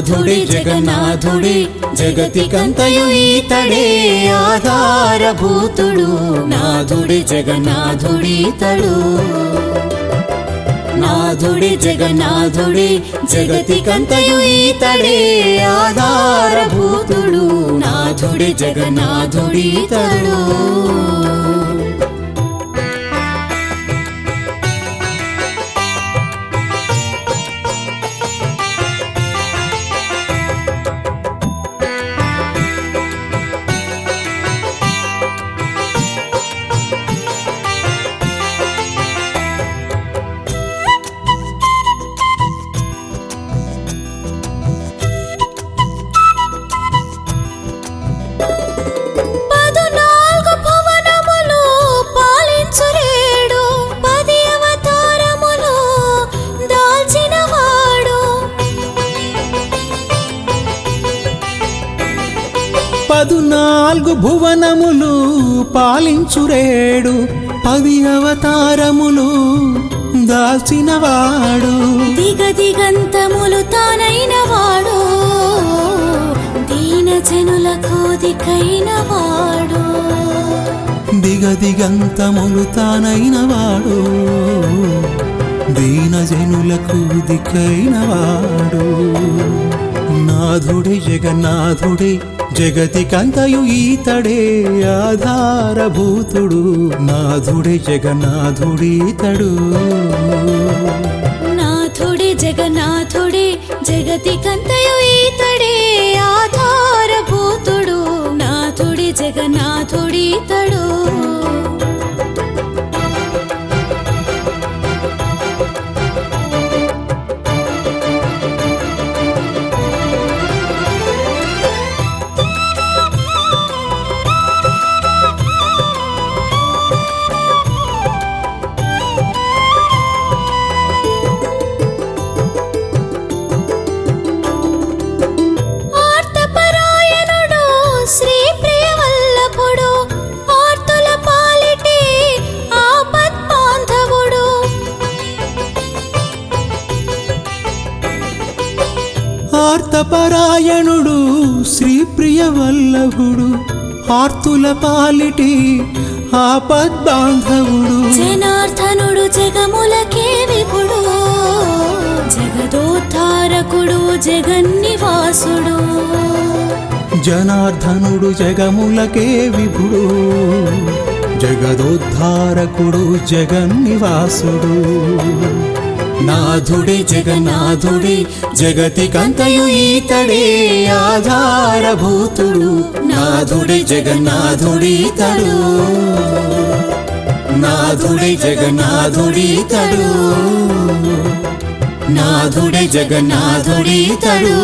జగన్నాథుడి జగన్నాథుడి జగతికంతయు ఈతడే ఆధారభూతుడు. నాథుడి జగన్నాథుడి తడు నాథుడి జగన్నాథుడి జగతికంతయు ఈతడే ఆధారభూతుడు. నాథుడి జగన్నాథుడి పదునాలుగు భువనములు పాలించురేడు పది అవతారములు దాల్చినవాడు. దిగ దిగంతములు తానైన వాడు దీన జనులకు దికైన వాడు దిగ దిగంతములు తానైన వాడు దీన జనులకు దిక్కైన వాడు నాథుడే జగన్నాథుడే జగతికంతయు ఈతడే ఆధారభూతుడు. నాథుడే జగన్నాథుడీతడు నాథుడే జగన్నాథుడే జగతికంతయు ఈతడే ఆధారభూతుడు. నాథుడే జగన్నాథుడీతడు ఆర్తపరాయణుడు శ్రీప్రియ వల్లభుడు ఆర్తుల పాలిటి ఆపద్బాంధవుడు. జనార్దనుడు జగములకే విపుడు జగదోద్ధారకుడు జగన్నివాసుడు. జనార్దనుడు జగములకే విభుడు జగదోద్ధారకుడు జగన్నివాసుడు. నాథుడి జగన్నాథుడి జగతికంతయు ఈతడే ఆధారభూతుడు. నాథుడి జగన్నాథుడి తడు నాథుడి జగన్నాథుడి తడు నాథుడి జగన్నాథుడి తడు